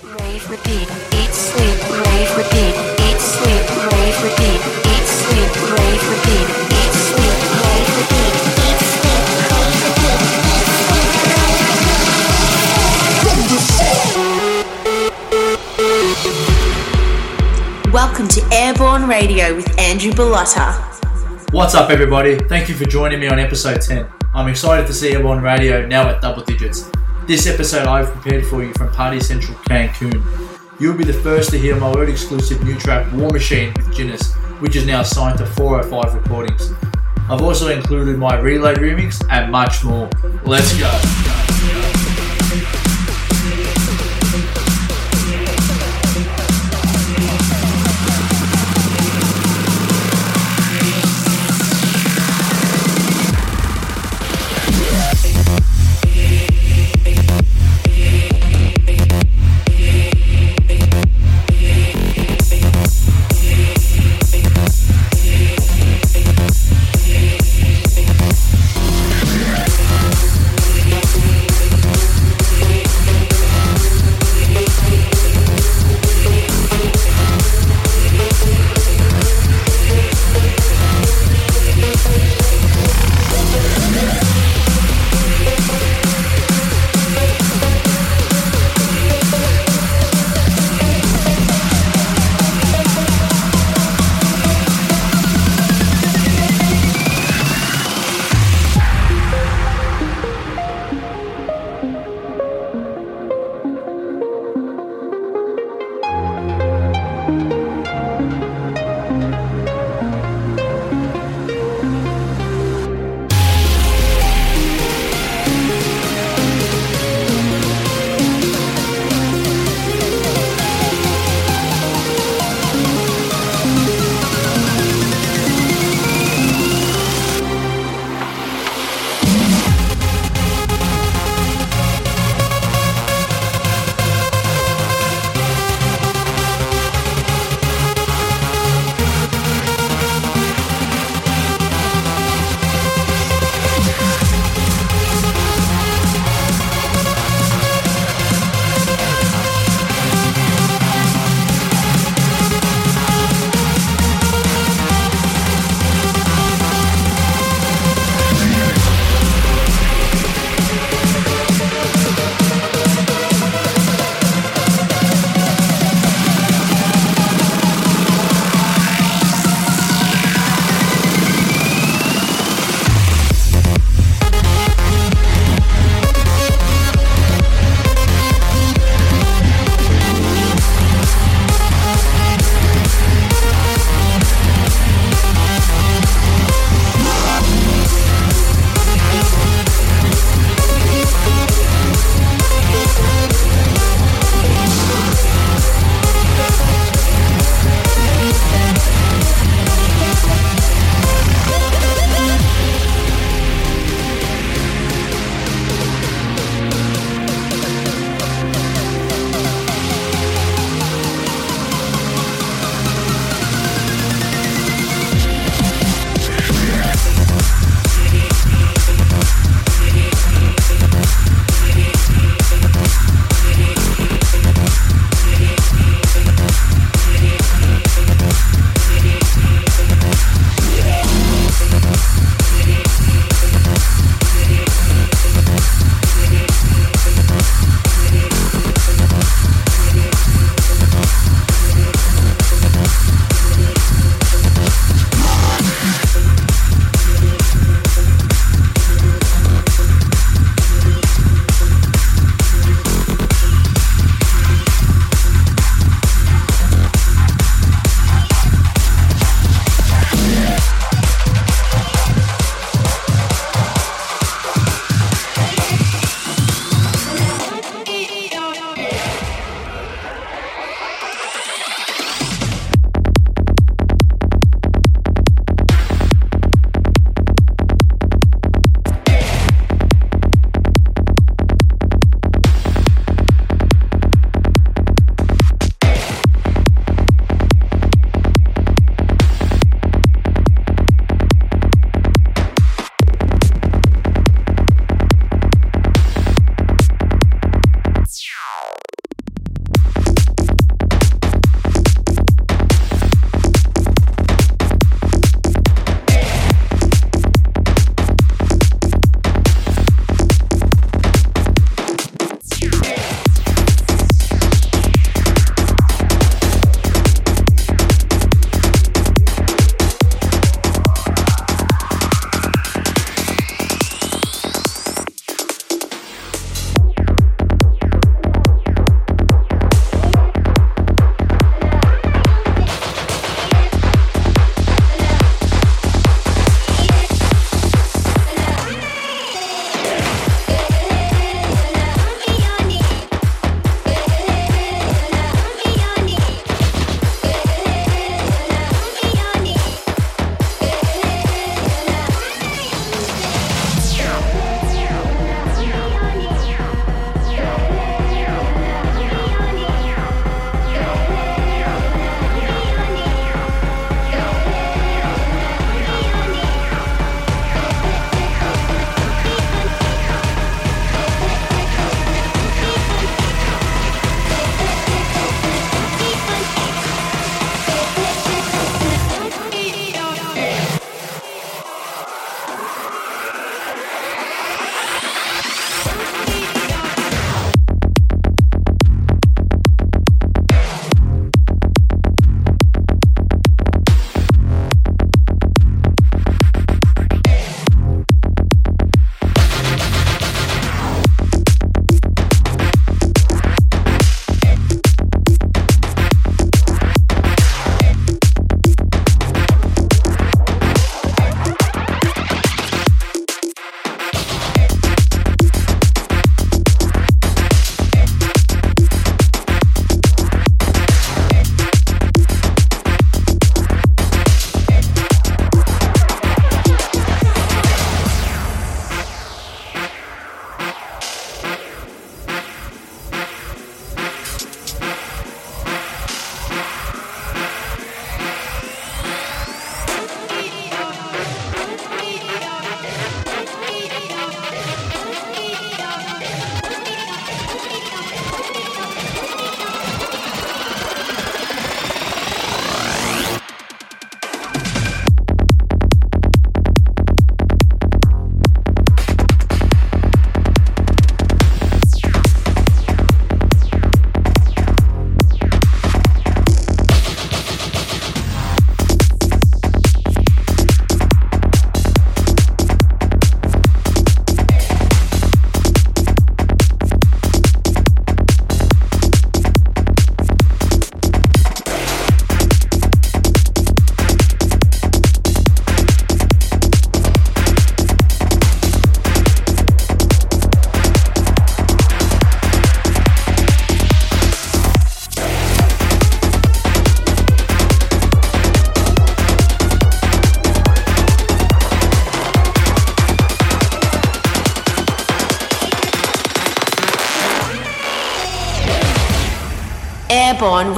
rave, repeat, eat, sleep, rave, repeat, eat, sleep, rave, repeat, eat, sleep, rave, repeat, eat, sleep, rave, repeat, eat, sleep, rave, repeat. Welcome to Airborne Radio with Andrew Bellotta. What's up, everybody? Thank you for joining me on episode 10. I'm excited to see Airborne Radio now at double digits. This episode I've prepared for you from Party Central Cancun. You'll be the first to hear my world exclusive new track War Machine with Guinness, which is now signed to 405 recordings. I've also included my Reload remix and much more. Let's go.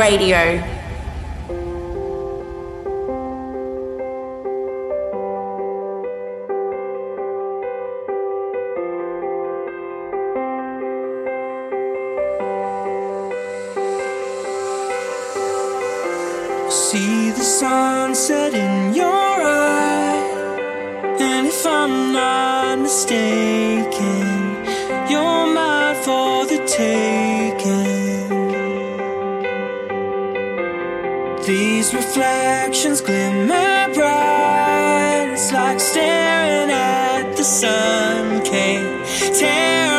Radio. See the sunset in your eye, and if I'm not mistaken, you're mine for the taking. These reflections glimmer bright, it's like staring at the sun. Can't tear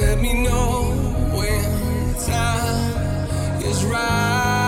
let me know when time is right.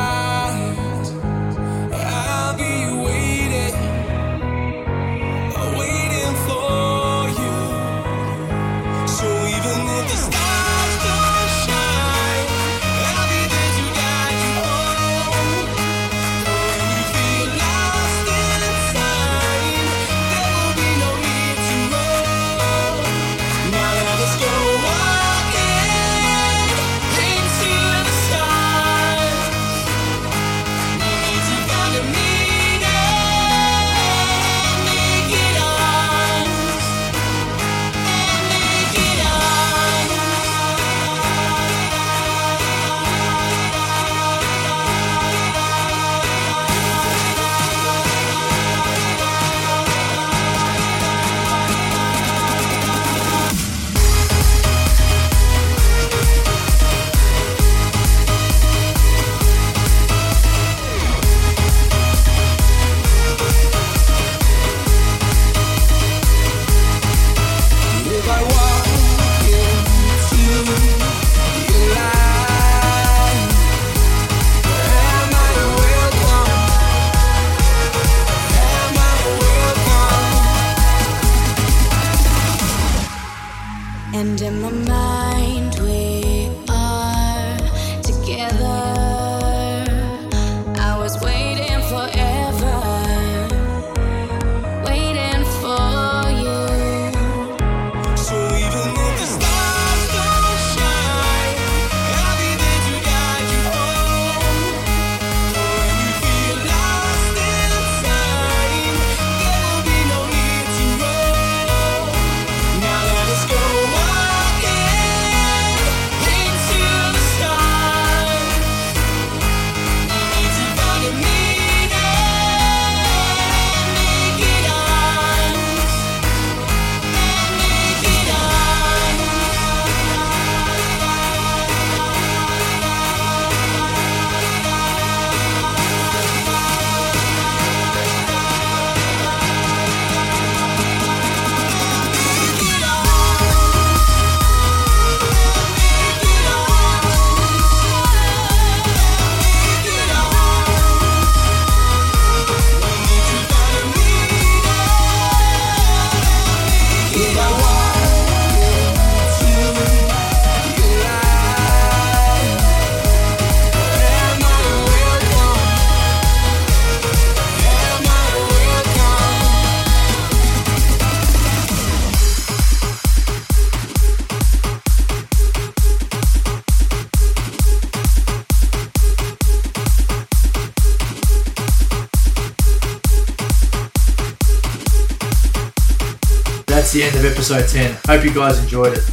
Episode 10. Hope you guys enjoyed it.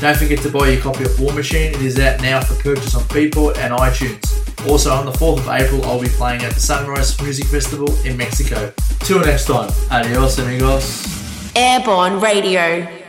Don't forget to buy your copy of War Machine. It is out now for purchase on Beatport and iTunes. Also, on the 4th of April, I'll be playing at the Sunrise Music Festival in Mexico. Till next time, adios amigos. Airborne Radio.